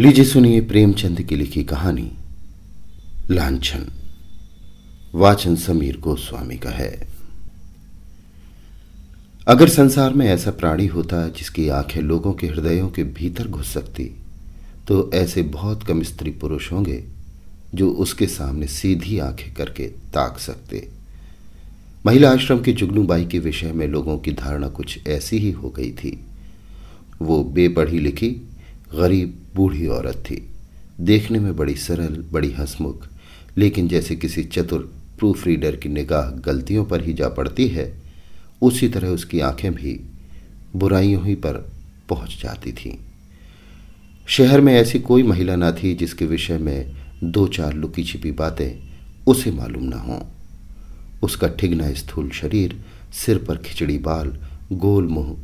लीजिए सुनिए प्रेमचंद की लिखी कहानी। लांछन। वाचन समीर गोस्वामी का है। अगर संसार में ऐसा प्राणी होता जिसकी आँखें लोगों के हृदयों के भीतर घुस सकती तो ऐसे बहुत कम स्त्री पुरुष होंगे जो उसके सामने सीधी आँखें करके ताक सकते। महिला आश्रम की जुगनूबाई के विषय में लोगों की धारणा कुछ ऐसी ही हो गई थी। वो बेपढ़ी लिखी गरीब, बूढ़ी औरत थी। देखने में बड़ी सरल, बड़ी हंसमुख। लेकिन जैसे किसी चतुर प्रूफ रीडर की निगाह गलतियों पर ही जा पड़ती है, उसी तरह उसकी आँखें भी बुराइयों ही पर पहुँच जाती थीं। शहर में ऐसी कोई महिला ना थी जिसके विषय में दो चार लुकी छिपी बातें उसे मालूम ना हों। उसका ठिगना स्थूल शरीर, सिर पर खिचड़ी बाल, गोल मुँह,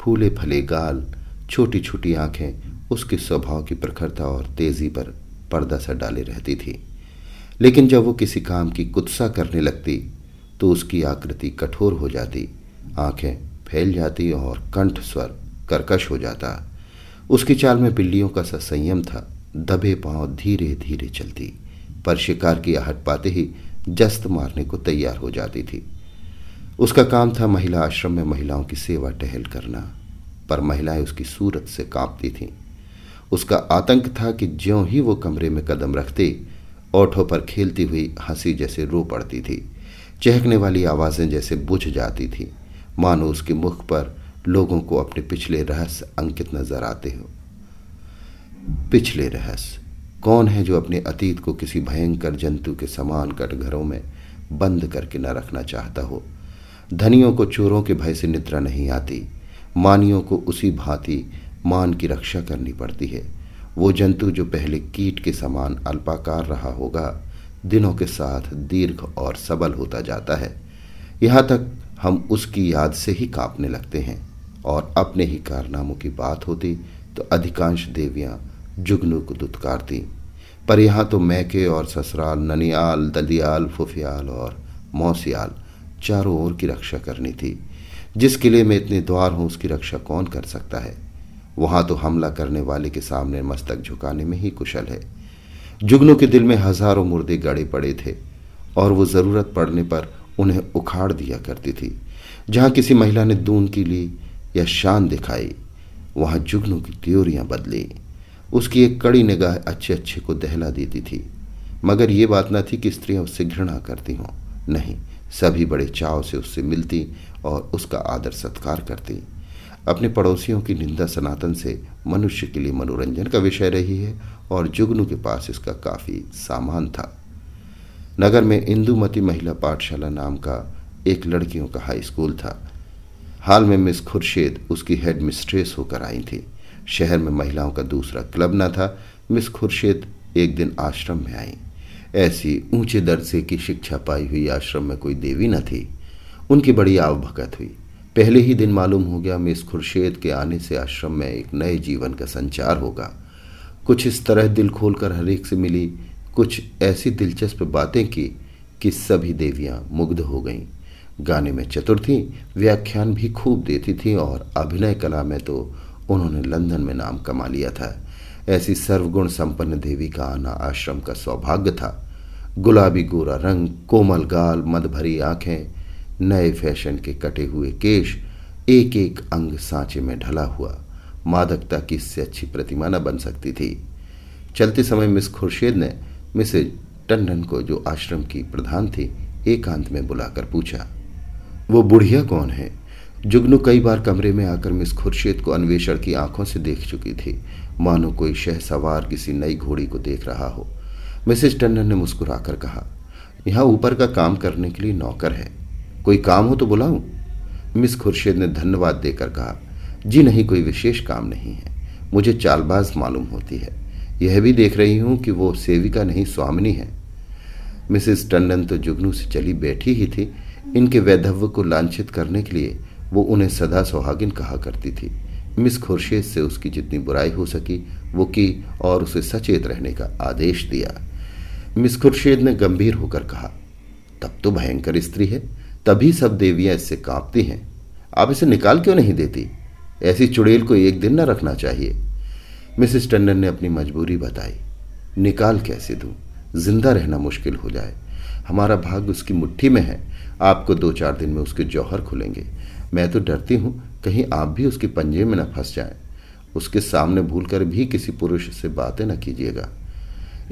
फूले फले गाल छोटी छोटी आँखें उसके स्वभाव की प्रखरता और तेज़ी पर पर्दा सा डाले रहती थी। लेकिन जब वो किसी काम की कुत्सा करने लगती तो उसकी आकृति कठोर हो जाती। आँखें फैल जाती और कंठ स्वर कर्कश हो जाता। उसकी चाल में बिल्लियों का सा संयम था। दबे पाँव धीरे धीरे चलती। पर शिकार की आहट पाते ही जस्त मारने को तैयार हो जाती थी। उसका काम था महिला आश्रम में महिलाओं की सेवा टहल करना। पर महिलाएँ उसकी सूरत से कांपती थीं। उसका आतंक था कि ज्यों ही वो कमरे में कदम रखते, ओठों पर खेलती हुई हँसी जैसे रो पड़ती थी, चहकने वाली आवाज़ें जैसे बुझ जाती थी। मानो उसके मुख पर लोगों को अपने पिछले रहस्य अंकित नज़र आते हो। पिछले रहस्य? कौन है जो अपने अतीत को किसी भयंकर जंतु के समान कटघरों में बंद करके न रखना चाहता हो? धनियों को चोरों के भय से निद्रा नहीं आती, मानियों को उसी भांति मान की रक्षा करनी पड़ती है। वो जंतु जो पहले कीट के समान अल्पाकार रहा होगा, दिनों के साथ दीर्घ और सबल होता जाता है। यहाँ तक हम उसकी याद से ही कांपने लगते हैं और अपने ही कारनामों की बात होती तो अधिकांश देवियाँ जुगनू को दुत्कारती। पर यहाँ तो मैके और ससुराल, ननियाल, दलियाल, फुफियाल और मौसियाल चारों ओर की रक्षा करनी थी। जिसके लिए मैं इतने द्वार हूँ, उसकी रक्षा कौन कर सकता है? वहाँ तो हमला करने वाले के सामने मस्तक झुकाने में ही कुशल है। जुगनू के दिल में हज़ारों मुर्दे गड़े पड़े थे और वो ज़रूरत पड़ने पर उन्हें उखाड़ दिया करती थी। जहाँ किसी महिला ने दून की ली या शान दिखाई, वहाँ जुगनू की त्योरियाँ बदली। उसकी एक कड़ी निगाह अच्छे अच्छे को दहला देती थी। मगर ये बात न थी कि स्त्रियाँ उससे घृणा करती हों। नहीं, सभी बड़े चाव से उससे मिलती और उसका आदर सत्कार करती। अपने पड़ोसियों की निंदा सनातन से मनुष्य के लिए मनोरंजन का विषय रही है और जुगनू के पास इसका काफ़ी सामान था। नगर में इंदुमती महिला पाठशाला नाम का एक लड़कियों का हाई स्कूल था। हाल में मिस खुर्शेद उसकी हेड मिस्ट्रेस होकर आई थी। शहर में महिलाओं का दूसरा क्लब न था। मिस खुर्शेद एक दिन आश्रम में आई। ऐसी ऊँचे दर्जे की शिक्षा पाई हुई आश्रम में कोई देवी न थी। उनकी बड़ी आवभगत हुई। पहले ही दिन मालूम हो गया मिस खुर्शेद के आने से आश्रम में एक नए जीवन का संचार होगा। कुछ इस तरह दिल खोलकर हरेक से मिली, कुछ ऐसी दिलचस्प बातें की कि सभी देवियाँ मुग्ध हो गईं। गाने में चतुर थीं, व्याख्यान भी खूब देती थीं और अभिनय कला में तो उन्होंने लंदन में नाम कमा लिया था। ऐसी सर्वगुण संपन्न देवी का आना आश्रम का सौभाग्य था। गुलाबी गोरा रंग, कोमल गाल मद भरी आँखें नए फ़ैशन के कटे हुए केश एक एक अंग सांचे में ढला हुआ। मादकता की इससे अच्छी प्रतिमा न बन सकती थी। चलते समय मिस खुर्शेद ने मिसेज टंडन को, जो आश्रम की प्रधान थी, एकांत में बुलाकर पूछा, वो बुढ़िया कौन है? जुगनू कई बार कमरे में आकर मिस खुर्शीद को अन्वेषण की आँखों से देख चुकी थी। मानो कोई शह सवार किसी नई घोड़ी को देख रहा हो। मिसेज टंडन ने मुस्कुराकर कहा, यहाँ ऊपर का काम करने के लिए नौकर है। कोई काम हो तो बुलाऊं? मिस खुर्शीद ने धन्यवाद देकर कहा, जी नहीं, कोई विशेष काम नहीं है। मुझे चालबाज मालूम होती है। यह भी देख रही हूँ कि वो सेविका नहीं, स्वामिनी है। मिसेस टंडन तो जुगनू से चली बैठी ही थी। इनके वैधव्य को लांछित करने के लिए वो उन्हें सदा सुहागिन कहा करती थी। मिस खुर्शीद से उसकी जितनी बुराई हो सकी, वो की और उसे सचेत रहने का आदेश दिया। मिस खुर्शीद ने गंभीर होकर कहा, तब तो भयंकर स्त्री है। तभी सब देवियाँ इससे कांपती हैं। आप इसे निकाल क्यों नहीं देती? ऐसी चुड़ैल को एक दिन न रखना चाहिए। मिसिस टंडन ने अपनी मजबूरी बताई। निकाल कैसे दूँ? ज़िंदा रहना मुश्किल हो जाए। हमारा भाग उसकी मुट्ठी में है। आपको दो चार दिन में उसके जौहर खुलेंगे। मैं तो डरती हूँ, कहीं आप भी उसके पंजे में न फंस जाएँ। उसके सामने भूलकर भी किसी पुरुष से बातें न कीजिएगा।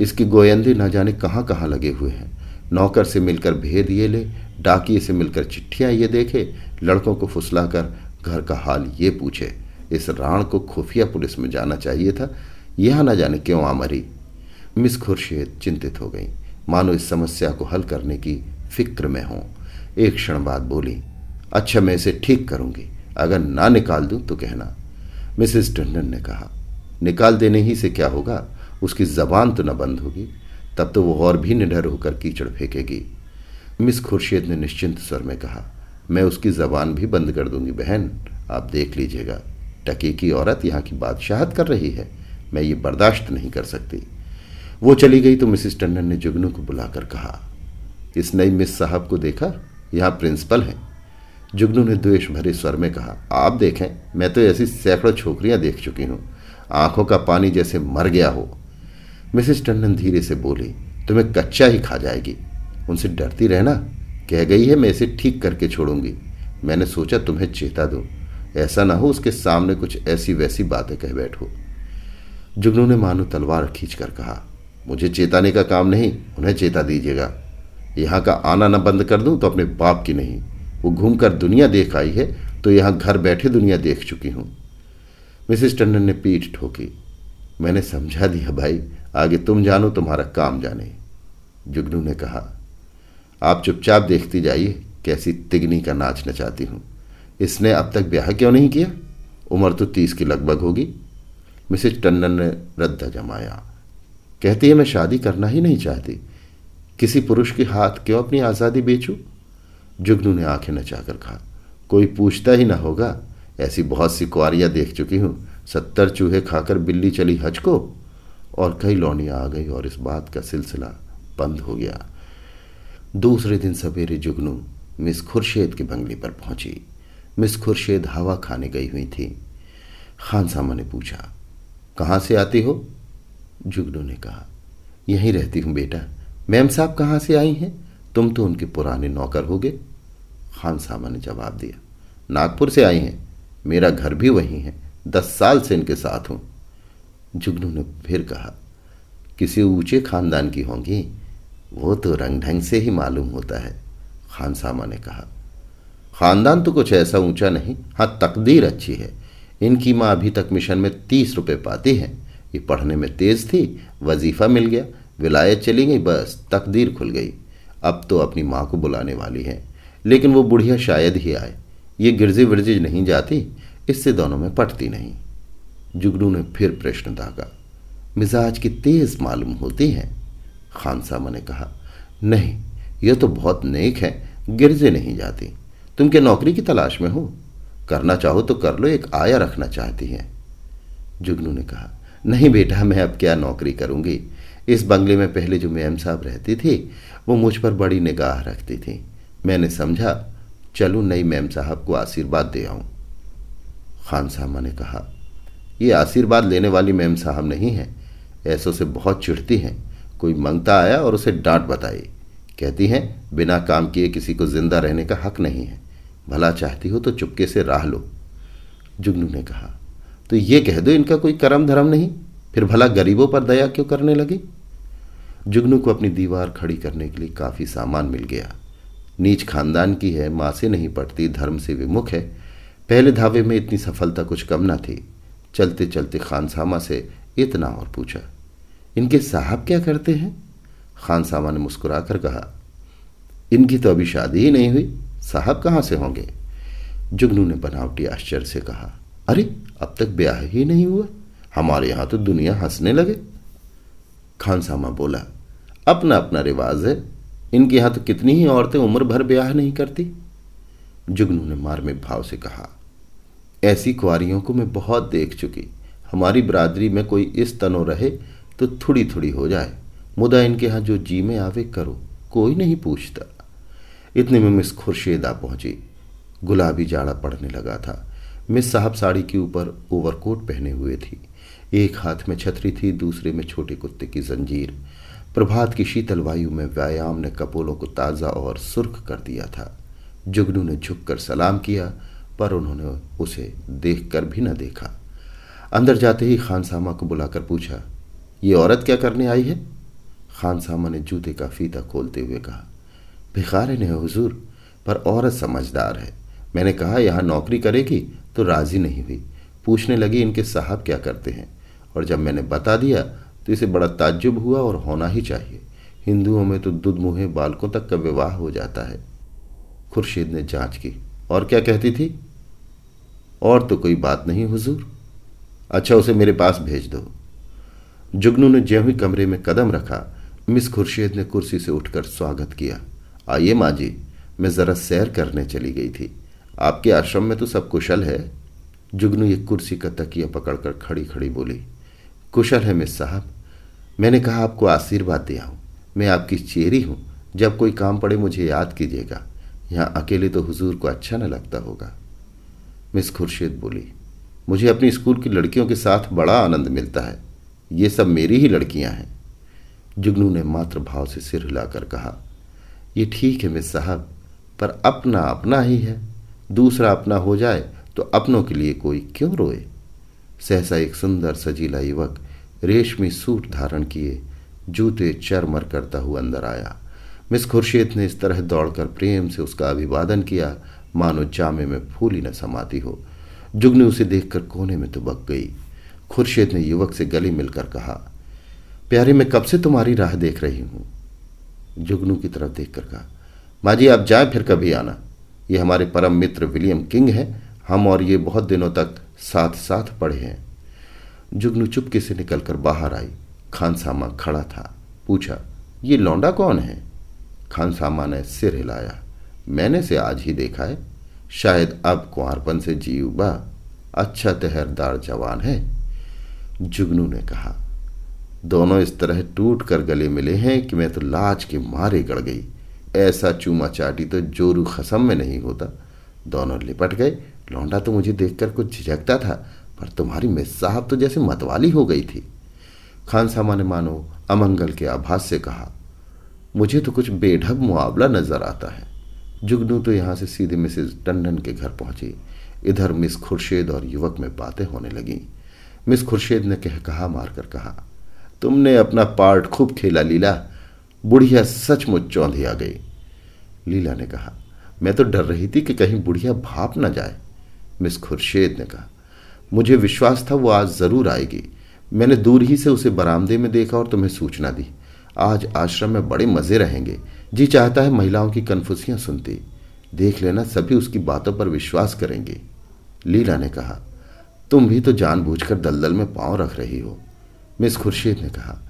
इसकी गोयंदे न जाने कहाँ कहाँ लगे हुए हैं। नौकर से मिलकर भेद ये ले डाकिए से मिलकर चिट्ठियाँ ये देखे, लड़कों को फुसलाकर घर का हाल ये पूछे, इस राण को खुफिया पुलिस में जाना चाहिए था, यह न जाने क्यों आ मरी? मिस खुर्शीद चिंतित हो गई। मानो इस समस्या को हल करने की फ़िक्र में हों। एक क्षण बाद बोली अच्छा मैं इसे ठीक करूँगी, अगर ना निकाल दूँ तो कहना। मिसेस टंडन ने कहा, निकाल देने ही से क्या होगा? उसकी जबान तो न बंद होगी, तब तो वो और भी निडर होकर कीचड़ फेंकेगी। मिस खुर्शीद ने निश्चिंत स्वर में कहा, मैं उसकी जबान भी बंद कर दूँगी, बहन। आप देख लीजिएगा टकी की औरत यहाँ की बादशाहत कर रही है। मैं ये बर्दाश्त नहीं कर सकती। वो चली गई तो मिसिस टंडन ने जुगनू को बुलाकर कहा, इस नई मिस साहब को देखा? यहाँ प्रिंसिपल हैं। जुगनू ने द्वेष भरे स्वर में कहा, आप देखें, मैं तो ऐसी सैकड़ों छोकरियाँ देख चुकी हूँ। आँखों का पानी जैसे मर गया हो। मिसेस टंडन धीरे से बोली, तुम्हें कच्चा ही खा जाएगी। उनसे डरती रहना। कह गई है, मैं इसे ठीक करके छोड़ूँगी। मैंने सोचा तुम्हें चेता दूँ। ऐसा ना हो उसके सामने कुछ ऐसी वैसी बातें कह बैठो। जुगनू ने मानो तलवार खींचकर कहा, मुझे चेताने का काम नहीं, उन्हें चेता दीजिएगा। यहाँ का आना ना बंद कर दूँ तो अपने बाप की नहीं। वो घूमकर दुनिया देख आई है तो यहाँ घर बैठे दुनिया देख चुकी हूँ। मिसिस टंडन ने पीठ ठोकी, मैंने समझा दिया भाई, आगे तुम जानो, तुम्हारा काम जाने। जुगनू ने कहा आप चुपचाप देखती जाइए कैसी तिगनी का नाच नचाती हूँ। इसने अब तक ब्याह क्यों नहीं किया? उम्र तो तीस की लगभग होगी। मिसेज टंडन ने रद्दा जमाया। कहती है, मैं शादी करना ही नहीं चाहती। किसी पुरुष के हाथ क्यों अपनी आज़ादी बेचूं? जुगनू ने आँखें नचाकर कहा, कोई पूछता ही ना होगा। ऐसी बहुत सी कुआरियाँ देख चुकी हूँ। सत्तर चूहे खाकर बिल्ली चली हज को और कई लौनियाँ आ गई और इस बात का सिलसिला बंद हो गया। दूसरे दिन सवेरे जुगनू मिस खुर्शेद के बंगले पर पहुँची। मिस खुर्शेद हवा खाने गई हुई थी। खान सामा ने पूछा, कहाँ से आती हो? जुगनू ने कहा, यहीं रहती हूँ बेटा। मैम साहब कहाँ से आई हैं? तुम तो उनके पुराने नौकर हो गए। खान सामा ने जवाब दिया, नागपुर से आई हैं। मेरा घर भी वहीं है। दस साल से इनके साथ हूँ। जुगनू ने फिर कहा, किसी ऊँचे खानदान की होंगी? वो तो रंग ढंग से ही मालूम होता है, खान सामा ने कहा। खानदान तो कुछ ऐसा ऊँचा नहीं हाँ तकदीर अच्छी है। इनकी माँ अभी तक मिशन में तीस रुपए पाती है। ये पढ़ने में तेज थी, वजीफा मिल गया, विलायत चली गई, बस, तकदीर खुल गई। अब तो अपनी माँ को बुलाने वाली है, लेकिन वो बुढ़िया शायद ही आए। ये गिरजे विरजे नहीं जाती, इससे दोनों में पटती नहीं। जुगनू ने फिर प्रश्न दागा, मिजाज की तेज मालूम होती है। खानसामा ने कहा, नहीं यह तो बहुत नेक है, गिरजे नहीं जाती। तुम क्या नौकरी की तलाश में हो? करना चाहो तो कर लो, एक आया रखना चाहती है। जुगनू ने कहा, नहीं बेटा, मैं अब क्या नौकरी करूँगी? इस बंगले में पहले जो मैम साहब रहती थी, वो मुझ पर बड़ी निगाह रखती थी। मैंने समझा, चलू नई मैम साहब को आशीर्वाद दे आऊँ। खान साहबा ने कहा, ये आशीर्वाद लेने वाली मैम साहब नहीं है। ऐसों से बहुत चिढ़ती हैं। कोई मंगता आया और उसे डांट बताई। कहती हैं, बिना काम किए किसी को ज़िंदा रहने का हक नहीं है। भला चाहती हो तो चुपके से राह लो। जुगनू ने कहा तो ये कह दो इनका कोई करम धर्म नहीं? फिर भला गरीबों पर दया क्यों करने लगी? जुगनू को अपनी दीवार खड़ी करने के लिए काफ़ी सामान मिल गया। नीच खानदान की है, माँ से नहीं पड़ती धर्म से विमुख है। पहले धावे में इतनी सफलता कुछ कम ना थी। चलते चलते खानसामा से इतना और पूछा इनके साहब क्या करते हैं? खानसामा ने मुस्कुराकर कहा, इनकी तो अभी शादी ही नहीं हुई, साहब कहाँ से होंगे? जुगनू ने बनावटी आश्चर्य से कहा, अरे, अब तक ब्याह ही नहीं हुआ, हमारे यहाँ तो दुनिया हंसने लगे। खानसामा बोला, अपना अपना रिवाज है, इनके यहाँ तो कितनी ही औरतें उम्र भर ब्याह नहीं करती? जुगनू ने मार्मिक भाव से कहा, ऐसी कुआरियों को मैं बहुत देख चुकी, हमारी बरादरी में कोई इस तनो रहे तो थोड़ी थोड़ी हो जाए। मुदा इनके यहाँ जो जी में आवे करो, कोई नहीं पूछता। इतने में मिस खुर्शेद पहुँची। गुलाबी जाड़ा पड़ने लगा था। मिस साहब साड़ी के ऊपर ओवरकोट पहने हुए थी। एक हाथ में छतरी थी, दूसरे में छोटे कुत्ते की जंजीर। प्रभात की शीतल वायु में व्यायाम ने कपोलों को ताज़ा और सुर्ख कर दिया था। जुगनू ने झुककर सलाम किया, पर उन्होंने उसे देखकर भी न देखा। अंदर जाते ही खानसामा को बुलाकर पूछा ये औरत क्या करने आई है? खानसामा ने जूते का फीता खोलते हुए कहा, भिखारे ने हुजूर, पर औरत समझदार है। मैंने कहा, यहाँ नौकरी करेगी तो राज़ी नहीं हुई। पूछने लगी, इनके साहब क्या करते हैं? और जब मैंने बता दिया तो इसे बड़ा ताज्जुब हुआ और होना ही चाहिए। हिंदुओं में तो दुध मुहे बालकों तक का विवाह हो जाता है। खुर्शीद ने जाँच की। और क्या कहती थी? और तो कोई बात नहीं, हुजूर। अच्छा उसे मेरे पास भेज दो। जुगनू ने ज्यों ही कमरे में कदम रखा, मिस खुर्शीद ने कुर्सी से उठकर स्वागत किया। आइए माँ जी मैं जरा सैर करने चली गई थी। आपके आश्रम में तो सब कुशल है। जुगनू एक कुर्सी का तकिया पकड़कर खड़ी खड़ी बोली। कुशल है मिस साहब। मैंने कहा, आपको आशीर्वाद दिया हूँ। मैं आपकी चेरी हूँ। जब कोई काम पड़े मुझे याद कीजिएगा। यहाँ अकेले तो हुजूर को अच्छा न लगता होगा। मिस खुर्शीद बोली। मुझे अपनी स्कूल की लड़कियों के साथ बड़ा आनंद मिलता है। ये सब मेरी ही लड़कियाँ हैं। जुगनू ने मात्र भाव से सिर हिलाकर कहा, ये ठीक है मिस साहब, पर अपना अपना ही है। दूसरा अपना हो जाए तो अपनों के लिए कोई क्यों रोए? सहसा एक सुंदर सजीला युवक रेशमी सूट धारण किए, जूते चरमर करता हुआ अंदर आया। मिस खुर्शीद ने इस तरह दौड़कर प्रेम से उसका अभिवादन किया, मानो जामे में फूली न समाती हो। जुग ने उसे देखकर कोने में दुबक गई। खुर्शीद ने युवक से गली मिलकर कहा, प्यारे, मैं कब से तुम्हारी राह देख रही हूँ? जुगनू की तरफ़ देखकर कहा, माँ जी, आप जाए फिर कभी आना। ये हमारे परम मित्र विलियम किंग हैं। हम और ये बहुत दिनों तक साथ साथ पढ़े हैं। जुगनू चुपके से निकलकर बाहर आई। खानसामा खड़ा था। पूछा, ये लौंडा कौन है? खानसामा ने सिर हिलाया, मैंने से आज ही देखा है। शायद अब कुंवरपन से जी उबा। अच्छा तहरदार जवान है। जुगनू ने कहा, दोनों इस तरह टूट कर गले मिले हैं कि मैं तो लाज के मारे गड़ गई। ऐसा चूमा चाटी तो जोरू खसम में नहीं होता। दोनों लिपट गए। लौंडा तो मुझे देखकर कुछ झिझकता था, पर तुम्हारी मिस साहब तो जैसे मतवाली हो गई थी। खान सामा ने मानो अमंगल के आभास से कहा, मुझे तो कुछ बेढब मुआवला नज़र आता है। जुगनू तो यहाँ से सीधे मिसेज टंडन के घर पहुँची। इधर मिस खुर्शेद और युवक में बातें होने लगी। मिस खुर्शेद ने कह, कहा, मारकर कहा, तुमने अपना पार्ट खूब खेला, लीला। बुढ़िया सचमुच चौंधी आ गई। लीला ने कहा, मैं तो डर रही थी कि कहीं बुढ़िया भाप ना जाए। मिस खुर्शेद ने कहा, मुझे विश्वास था वो आज ज़रूर आएगी। मैंने दूर ही से उसे बरामदे में देखा और तुम्हें सूचना दी। आज आश्रम में बड़े मज़े रहेंगे। जी चाहता है महिलाओं की कन्फुसियाँ सुनती। देख लेना, सभी उसकी बातों पर विश्वास करेंगे। लीला ने कहा तुम भी तो जानबूझकर दलदल में पाँव रख रही हो। मिस खुर्शीद ने कहा,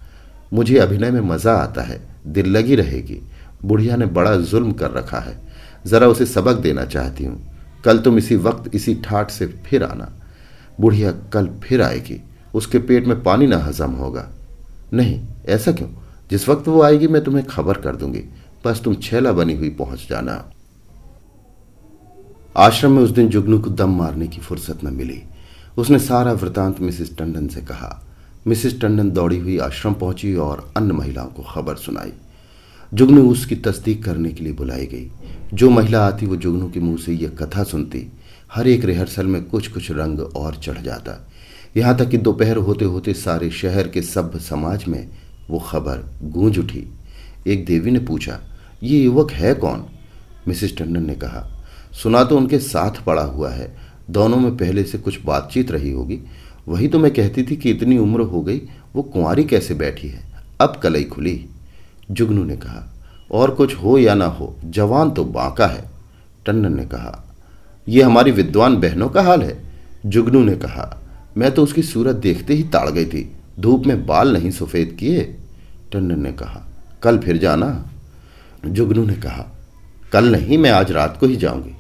मुझे अभिनय में मज़ा आता है, दिल लगी रहेगी। बुढ़िया ने बड़ा जुल्म कर रखा है। जरा उसे सबक देना चाहती हूँ। कल तुम इसी वक्त इसी ठाट से फिर आना। बुढ़िया कल फिर आएगी। उसके पेट में पानी ना हजम होगा। नहीं, ऐसा क्यों? जिस वक्त वो आएगी, मैं तुम्हें खबर कर दूँगी। बस तुम छेला बनी हुई पहुँच जाना। आश्रम में उस दिन जुगनू को दम मारने की फुर्सत न मिली। उसने सारा वृतांत मिसिस टंडन से कहा। मिसिस टंडन दौड़ी हुई आश्रम पहुँची और अन्य महिलाओं को खबर सुनाई। जुगनू उसकी तस्दीक करने के लिए बुलाई गई। जो महिला आती, वो जुगनू के मुँह से यह कथा सुनती। हर एक रिहर्सल में कुछ कुछ रंग और चढ़ जाता। यहाँ तक कि दोपहर होते होते सारे शहर के सभ्य समाज में वो खबर गूंज उठी। एक देवी ने पूछा, ये युवक है कौन? मिसिस टंडन ने कहा, सुना तो उनके साथ पड़ा हुआ है। दोनों में पहले से कुछ बातचीत रही होगी। वही तो मैं कहती थी कि इतनी उम्र हो गई, वो कुंवारी कैसे बैठी है? अब कलई खुली। जुगनू ने कहा, और कुछ हो या ना हो, जवान तो बांका है। टंडन ने कहा यह हमारी विद्वान बहनों का हाल है। जुगनू ने कहा, मैं तो उसकी सूरत देखते ही ताड़ गई थी। धूप में बाल नहीं सफ़ेद किए? टंडन ने कहा, कल फिर जाना। जुगनू ने कहा, कल नहीं, मैं आज रात को ही जाऊँगी।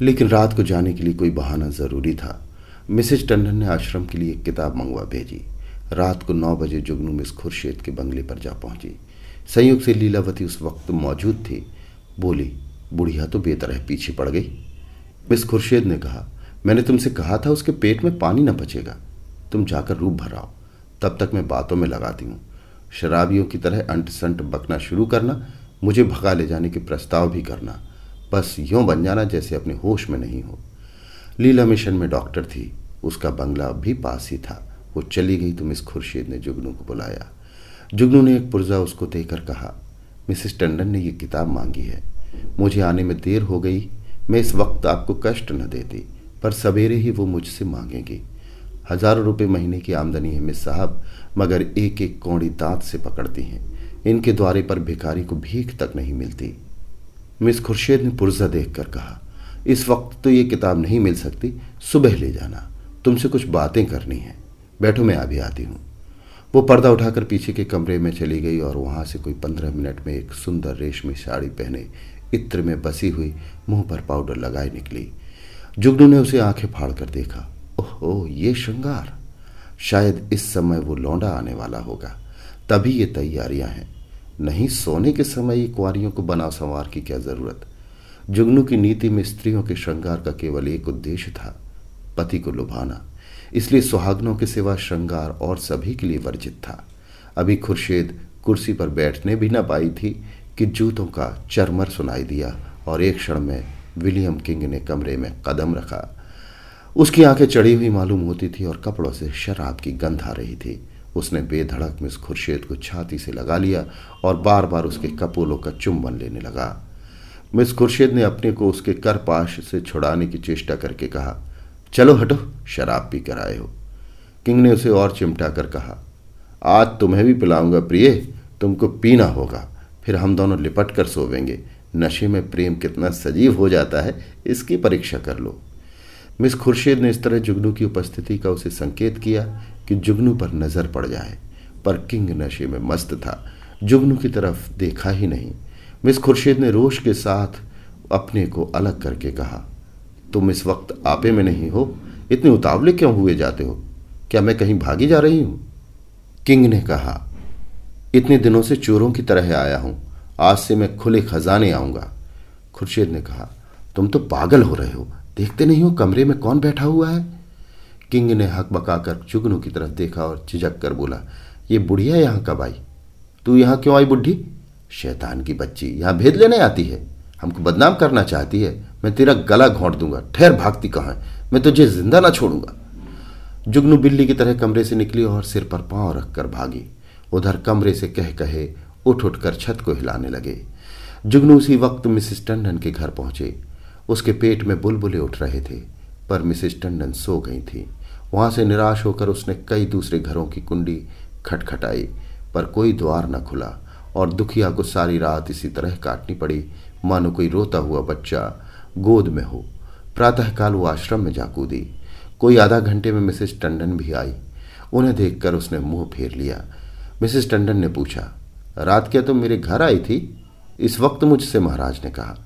लेकिन रात को जाने के लिए कोई बहाना ज़रूरी था। मिसेज टंडन ने आश्रम के लिए एक किताब मंगवा भेजी। रात को नौ बजे जुगनू मिस खुर्शेद के बंगले पर जा पहुँची। संयोग से लीलावती उस वक्त मौजूद थी। बोली, बुढ़िया तो बेतरह पीछे पड़ गई। मिस खुर्शेद ने कहा, मैंने तुमसे कहा था उसके पेट में पानी न बचेगा तुम जाकर रूप भराओ। तब तक मैं बातों में लगाती हूँ। शराबियों की तरह अंट संट बकना शुरू करना, मुझे भगा ले जाने के प्रस्ताव भी करना। बस यूँ बन जाना जैसे अपने होश में नहीं हो। लीला मिशन में डॉक्टर थी, उसका बंगला भी पास ही था। वो चली गई तो मिस खुर्शीद ने जुगनू को बुलाया। जुगनू ने एक पुर्जा उसको देकर कहा, मिसेस टंडन ने यह किताब मांगी है। मुझे आने में देर हो गई। मैं इस वक्त आपको कष्ट न देती, पर सवेरे ही वो मुझसे मांगेंगी। हज़ारों रुपए महीने की आमदनी है मिस साहब, मगर एक एक कौड़ी दांत से पकड़ती हैं। इनके द्वारे पर भिखारी को भीख तक नहीं मिलती। मिस खुर्शीद ने पुर्जा देखकर कहा, इस वक्त तो ये किताब नहीं मिल सकती, सुबह ले जाना। तुमसे कुछ बातें करनी है। बैठो, मैं अभी आती हूँ। वो पर्दा उठाकर पीछे के कमरे में चली गई और वहाँ से कोई पंद्रह मिनट में एक सुंदर रेशमी साड़ी पहने इत्र में बसी हुई मुँह पर पाउडर लगाए निकली। जुगनू ने उसे आँखें फाड़ कर देखा। ओहो, ये श्रृंगार! शायद इस समय वो लौंडा आने वाला होगा। तभी ये तैयारियाँ हैं। नहीं, सोने के समय कुआरियों को बना संवार की क्या ज़रूरत? जुगनू की नीति में स्त्रियों के श्रृंगार का केवल एक उद्देश्य था, पति को लुभाना। इसलिए सुहागनों के सिवा श्रृंगार और सभी के लिए वर्जित था। अभी खुर्शेद कुर्सी पर बैठने भी न पाई थी कि जूतों का चरमर सुनाई दिया और एक क्षण में विलियम किंग ने कमरे में कदम रखा। उसकी आँखें चढ़ी हुई मालूम होती थी और कपड़ों से शराब की गंध आ रही थी। उसने बेधड़क मिस खुर्शीद को छाती से लगा लिया और बार बार उसके कपोलों का चुंबन लेने लगा। मिस खुर्शीद ने अपने को उसके करपाश से छुड़ाने की चेष्टा करके कहा, चलो हटो, शराब पी कर आए हो। किंग ने उसे और चिमटा कर कहा, आज तुम्हें भी पिलाऊँगा प्रिय, तुमको पीना होगा, फिर हम दोनों लिपट कर सोवेंगे। नशे में प्रेम कितना सजीव हो जाता है, इसकी परीक्षा कर लो। मिस खुर्शीद ने इस तरह जुगनू की उपस्थिति का उसे संकेत किया कि जुगनू पर नज़र पड़ जाए, पर किंग नशे में मस्त था। जुगनू की तरफ़ देखा ही नहीं। मिस खुर्शीद ने रोश के साथ अपने को अलग करके कहा, तुम इस वक्त आपे में नहीं हो? इतने उतावले क्यों हुए जाते हो? क्या मैं कहीं भागी जा रही हूँ? किंग ने कहा, इतने दिनों से चोरों की तरह आया हूँ। आज से मैं खुले खजाने आऊँगा। खुर्शीद ने कहा, तुम तो पागल हो रहे हो। देखते नहीं हो कमरे में कौन बैठा हुआ है? किंग ने हक बकाकर चुगनू की तरफ़ देखा और झिझक कर बोला, ये बुढ़िया यहाँ कब आई? तू यहाँ क्यों आई बुढ़ी? शैतान की बच्ची, यहाँ भेद लेने आती है। हमको बदनाम करना चाहती है। मैं तेरा गला घोंट दूँगा। ठहर भागती कहाँ मैं तुझे ज़िंदा ना छोड़ूँगा। जुगनू बिल्ली की तरह कमरे से निकली और सिर पर पाँव रखकर भागी। उधर कमरे से कह कहे, उठ, उठकर छत को हिलाने लगे। जुगनू उसी वक्त मिसिस टंडन के घर पहुँचे। उसके पेट में बुलबुले उठ रहे थे, पर मिसिस टंडन सो गई थी। वहाँ से निराश होकर उसने कई दूसरे घरों की कुंडी खटखटाई, पर कोई द्वार न खुला, और दुखिया को सारी रात इसी तरह काटनी पड़ी। मानो कोई रोता हुआ बच्चा गोद में हो। प्रातःकाल वो आश्रम में जा कूदी कोई आधा घंटे में मिसेस टंडन भी आई। उन्हें देखकर उसने मुँह फेर लिया। मिसेस टंडन ने पूछा, रात क्या तुम मेरे घर आई थी? इस वक्त मुझसे, महाराज ने कहा।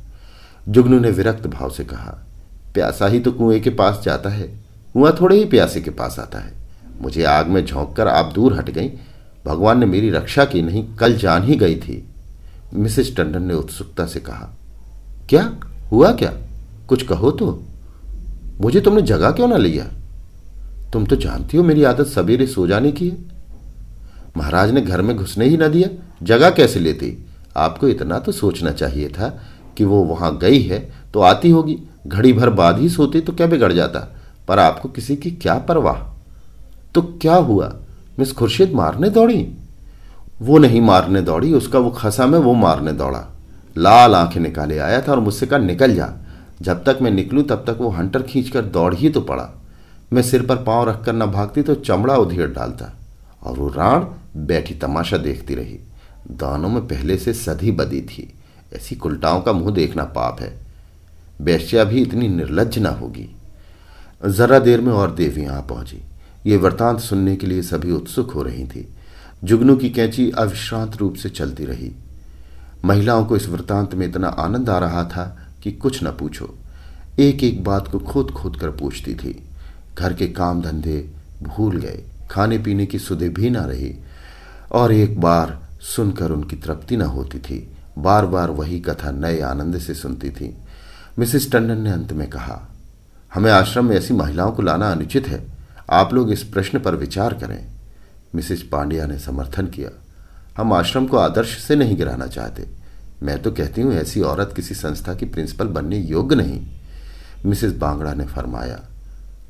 जुगनू ने विरक्त भाव से कहा, प्यासा ही तो कुएँ के पास जाता है, कुआँ थोड़े ही प्यासे के पास आता है। मुझे आग में झोंक कर आप दूर हट गई। भगवान ने मेरी रक्षा की नहीं, कल जान ही गई थी। मिसेस टंडन ने उत्सुकता से कहा, क्या? हुआ क्या? कुछ कहो तो। मुझे तुमने जगह क्यों ना लिया? तुम तो जानती हो मेरी आदत सवेरे सो जाने की है। महाराज ने घर में घुसने ही ना दिया। जगह कैसे लेती? आपको इतना तो सोचना चाहिए था कि वो वहाँ गई है तो आती होगी। घड़ी भर बाद ही सोती तो क्या बिगड़ जाता? पर आपको किसी की क्या परवाह? तो क्या हुआ? मिस खुर्शीद मारने दौड़ी? वो नहीं मारने दौड़ी, उसका वो खसा में वो मारने दौड़ा। लाल आँखें निकाले आया था और मुझसे कहा, निकल जा। जब तक मैं निकलूं, तब तक वो हंटर खींचकर दौड़ ही तो पड़ा। मैं सिर पर पाँव रखकर न भागती तो चमड़ा उधेड़ डालता। और वो राण बैठी तमाशा देखती रही। दानों में पहले से सधी बदी थी। ऐसी कुलटाओं का मुँह देखना पाप है। बैश्या भी इतनी निर्लज ना होगी। जरा देर में और देवी यहाँ पहुँची। ये वृतांत सुनने के लिए सभी उत्सुक हो रही थी। जुगनू की कैंची अविश्रांत रूप से चलती रही। महिलाओं को इस वृतांत में इतना आनंद आ रहा था कि कुछ न पूछो। एक एक बात को खोद खोद कर पूछती थी। घर के काम धंधे भूल गए। खाने पीने की सुधे भी ना रही। और एक बार सुनकर उनकी तृप्ति न होती थी। बार बार वही कथा नए आनंद से सुनती थी। मिसिस टंडन ने अंत में कहा, हमें आश्रम में ऐसी महिलाओं को लाना अनुचित है। आप लोग इस प्रश्न पर विचार करें। मिसिस पांड्या ने समर्थन किया, हम आश्रम को आदर्श से नहीं गिराना चाहते। मैं तो कहती हूँ, ऐसी औरत किसी संस्था की प्रिंसिपल बनने योग्य नहीं। मिसेस बांगड़ा ने फरमाया,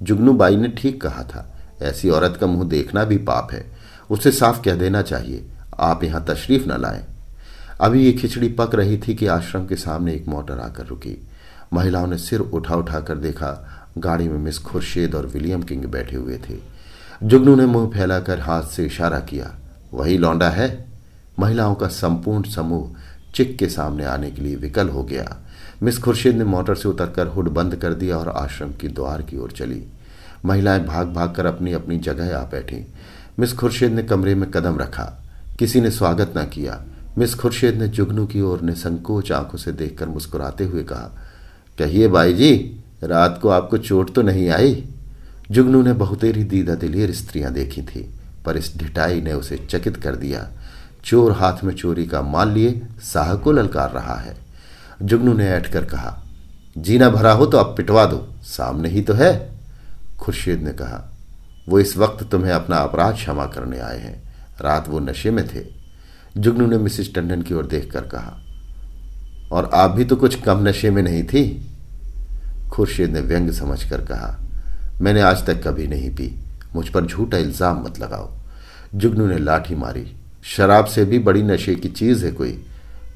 जुगनूबाई ने ठीक कहा था, ऐसी औरत का मुँह देखना भी पाप है। उसे साफ़ कह देना चाहिए, आप यहाँ तशरीफ़ न लाएँ। अभी ये खिचड़ी पक रही थी कि आश्रम के सामने एक मोटर आकर रुकी। महिलाओं ने सिर उठा उठा कर देखा, गाड़ी में मिस खुर्शीद और विलियम किंग बैठे हुए थे। जुगनू ने मुँह फैलाकर हाथ से इशारा किया, वही लौंडा है? महिलाओं का संपूर्ण समूह चिक के सामने आने के लिए विकल हो गया। मिस खुर्शीद ने मोटर से उतरकर हुड बंद कर दिया और आश्रम की द्वार की ओर चली। महिलाएँ भाग भाग कर अपनी अपनी जगह आ बैठी। मिस खुर्शीद ने कमरे में कदम रखा। किसी ने स्वागत न किया। मिस खुर्शीद ने जुगनू की ओर ने संकोच आँखों से देखकर मुस्कुराते हुए कहा, कहिए भाई जी रात को आपको चोट तो नहीं आई? जुगनू ने बहुतेरी दीदा दिलेर स्त्रियाँ देखी थी, पर इस ढिटाई ने उसे चकित कर दिया। चोर हाथ में चोरी का माल लिए साह को ललकार रहा है। जुगनू ने ऐठ कहा, जीना भरा हो तो आप पिटवा दो, सामने ही तो है। खुर्शीद ने कहा, वो इस वक्त तुम्हें अपना अपराध क्षमा करने आए हैं। रात वो नशे में थे। जुगनू ने मिसिस टंडन की ओर देखकर कहा, और आप भी तो कुछ कम नशे में नहीं थी? खुर्शीद ने व्यंग समझकर कहा, मैंने आज तक कभी नहीं पी, मुझ पर झूठा इल्ज़ाम मत लगाओ। जुगनू ने लाठी मारी, शराब से भी बड़ी नशे की चीज़ है कोई,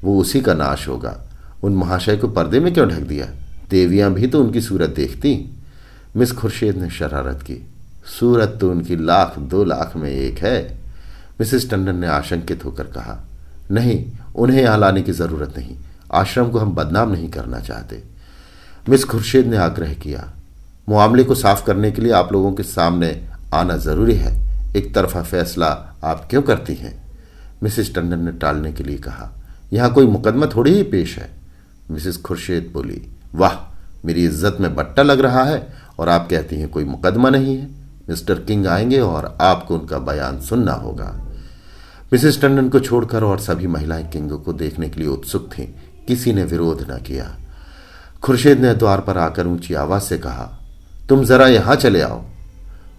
वो उसी का नाश होगा। उन महाशय को पर्दे में क्यों ढक दिया? देवियाँ भी तो उनकी सूरत देखती। मिस खुर्शीद ने शरारत की, सूरत तो उनकी लाख दो लाख में एक है। मिसेस टंडन ने आशंकित होकर कहा, नहीं, उन्हें यहाँ लाने की ज़रूरत नहीं। आश्रम को हम बदनाम नहीं करना चाहते। मिस खुर्शीद ने आग्रह किया मामले को साफ़ करने के लिए आप लोगों के सामने आना ज़रूरी है। एक तरफा फैसला आप क्यों करती हैं? मिसेस टंडन ने टालने के लिए कहा, यहाँ कोई मुकदमा थोड़ी ही पेश है। मिसेस खुर्शीद बोली, वाह, मेरी इज़्ज़त में बट्टा लग रहा है और आप कहती हैं कोई मुकदमा नहीं है। मिस्टर किंग आएँगे और आपको उनका बयान सुनना होगा। मिसेस टंडन को छोड़कर और सभी महिलाएँ किंग को देखने के लिए उत्सुक थीं। किसी ने विरोध न किया। खुर्शीद ने द्वार पर आकर ऊँची आवाज़ से कहा, तुम जरा यहाँ चले आओ।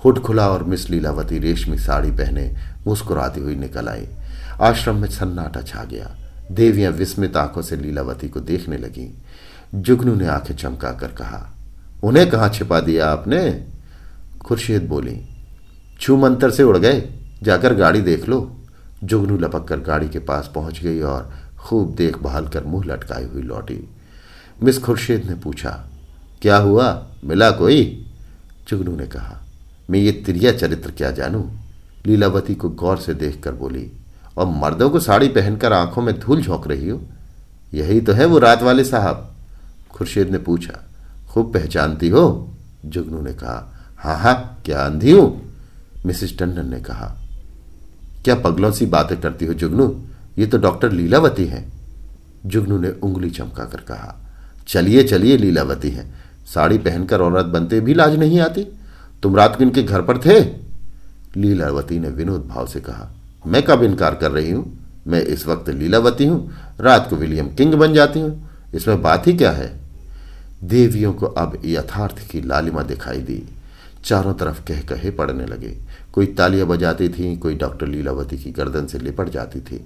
हुड खुला और मिस लीलावती रेशमी साड़ी पहने मुस्कुराती हुई निकल आई। आश्रम में सन्नाटा छा गया। देवियाँ विस्मित आँखों से लीलावती को देखने लगी। जुगनू ने आँखें चमकाकर कहा, उन्हें कहाँ छिपा दिया आपने? खुर्शीद बोली, छू मंतर से उड़ गए। जाकर गाड़ी देख लो। जुगनू लपक कर गाड़ी के पास पहुँच गई और खूब देखभाल कर मुँह लटकाई हुई लौटी। मिस खुर्शीद ने पूछा, क्या हुआ? मिला कोई? जुगनू ने कहा, मैं ये त्रिया चरित्र क्या जानू? लीलावती को गौर से देखकर बोली, और मर्दों को साड़ी पहनकर आँखों में धूल झोंक रही हो? यही तो है वो रात वाले साहब। खुर्शीद ने पूछा, खूब पहचानती हो? जुगनू ने कहा हाँ हाँ क्या अंधी हूँ? मिसिस टंडन ने कहा क्या पगलों सी बातें करती हो जुगनू? ये तो डॉक्टर लीलावती हैं। जुगनू ने उंगली चमकाकर कहा, चलिए चलिए, लीलावती हैं। साड़ी पहनकर औरत बनते भी लाज नहीं आती। तुम रात को इनके घर पर थे? लीलावती ने विनोद भाव से कहा, मैं कब इनकार कर रही हूँ? मैं इस वक्त लीलावती हूँ, रात को विलियम किंग बन जाती हूँ। इसमें बात ही क्या है? देवियों को अब यथार्थ की लालिमा दिखाई दी। चारों तरफ़ कह कहे पड़ने लगे। कोई तालियाँ बजाती थी, कोई डॉक्टर लीलावती की गर्दन से लिपट जाती थी,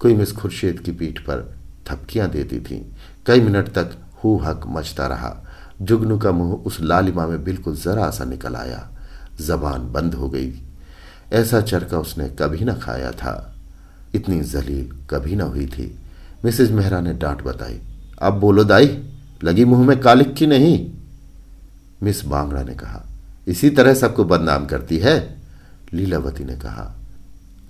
कोई मिस खुर्शीद की पीठ पर थपकियाँ देती थी। कई मिनट तक हु हक मचता रहा। जुगनू का मुँह उस लालिमा में बिल्कुल जरा सा निकल आया। जबान बंद हो गई। ऐसा चरका उसने कभी ना खाया था। इतनी जलील कभी ना हुई थी। मिसेज मेहरा ने डांट बताई। अब बोलो दाई, लगी मुँह में कालिक की नहीं? मिस बांगड़ा ने कहा, इसी तरह सबको बदनाम करती है? लीलावती ने कहा,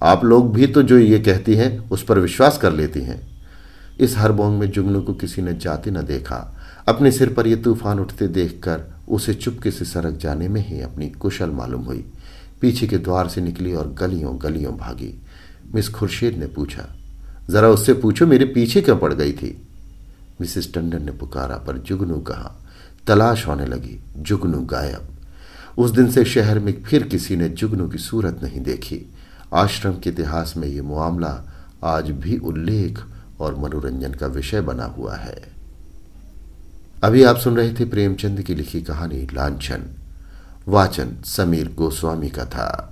आप लोग भी तो जो ये कहती हैं, उस पर विश्वास कर लेती हैं। इस हरबोंग में जुगनू को किसी ने जाते न देखा। अपने सिर पर यह तूफ़ान उठते देखकर उसे चुपके से सरक जाने में ही अपनी कुशल मालूम हुई। पीछे के द्वार से निकली और गलियों गलियों भागी। मिस खुर्शीद ने पूछा, जरा उससे पूछो, मेरे पीछे क्यों पड़ गई थी? मिसेस टंडन ने पुकारा, पर जुगनू कहा, तलाश होने लगी, जुगनू गायब। उस दिन से शहर में फिर किसी ने जुगनू की सूरत नहीं देखी। आश्रम के इतिहास में ये मामला आज भी उल्लेख और मनोरंजन का विषय बना हुआ है। अभी आप सुन रहे थे प्रेमचंद की लिखी कहानी, लांछन। वाचन समीर गोस्वामी का था।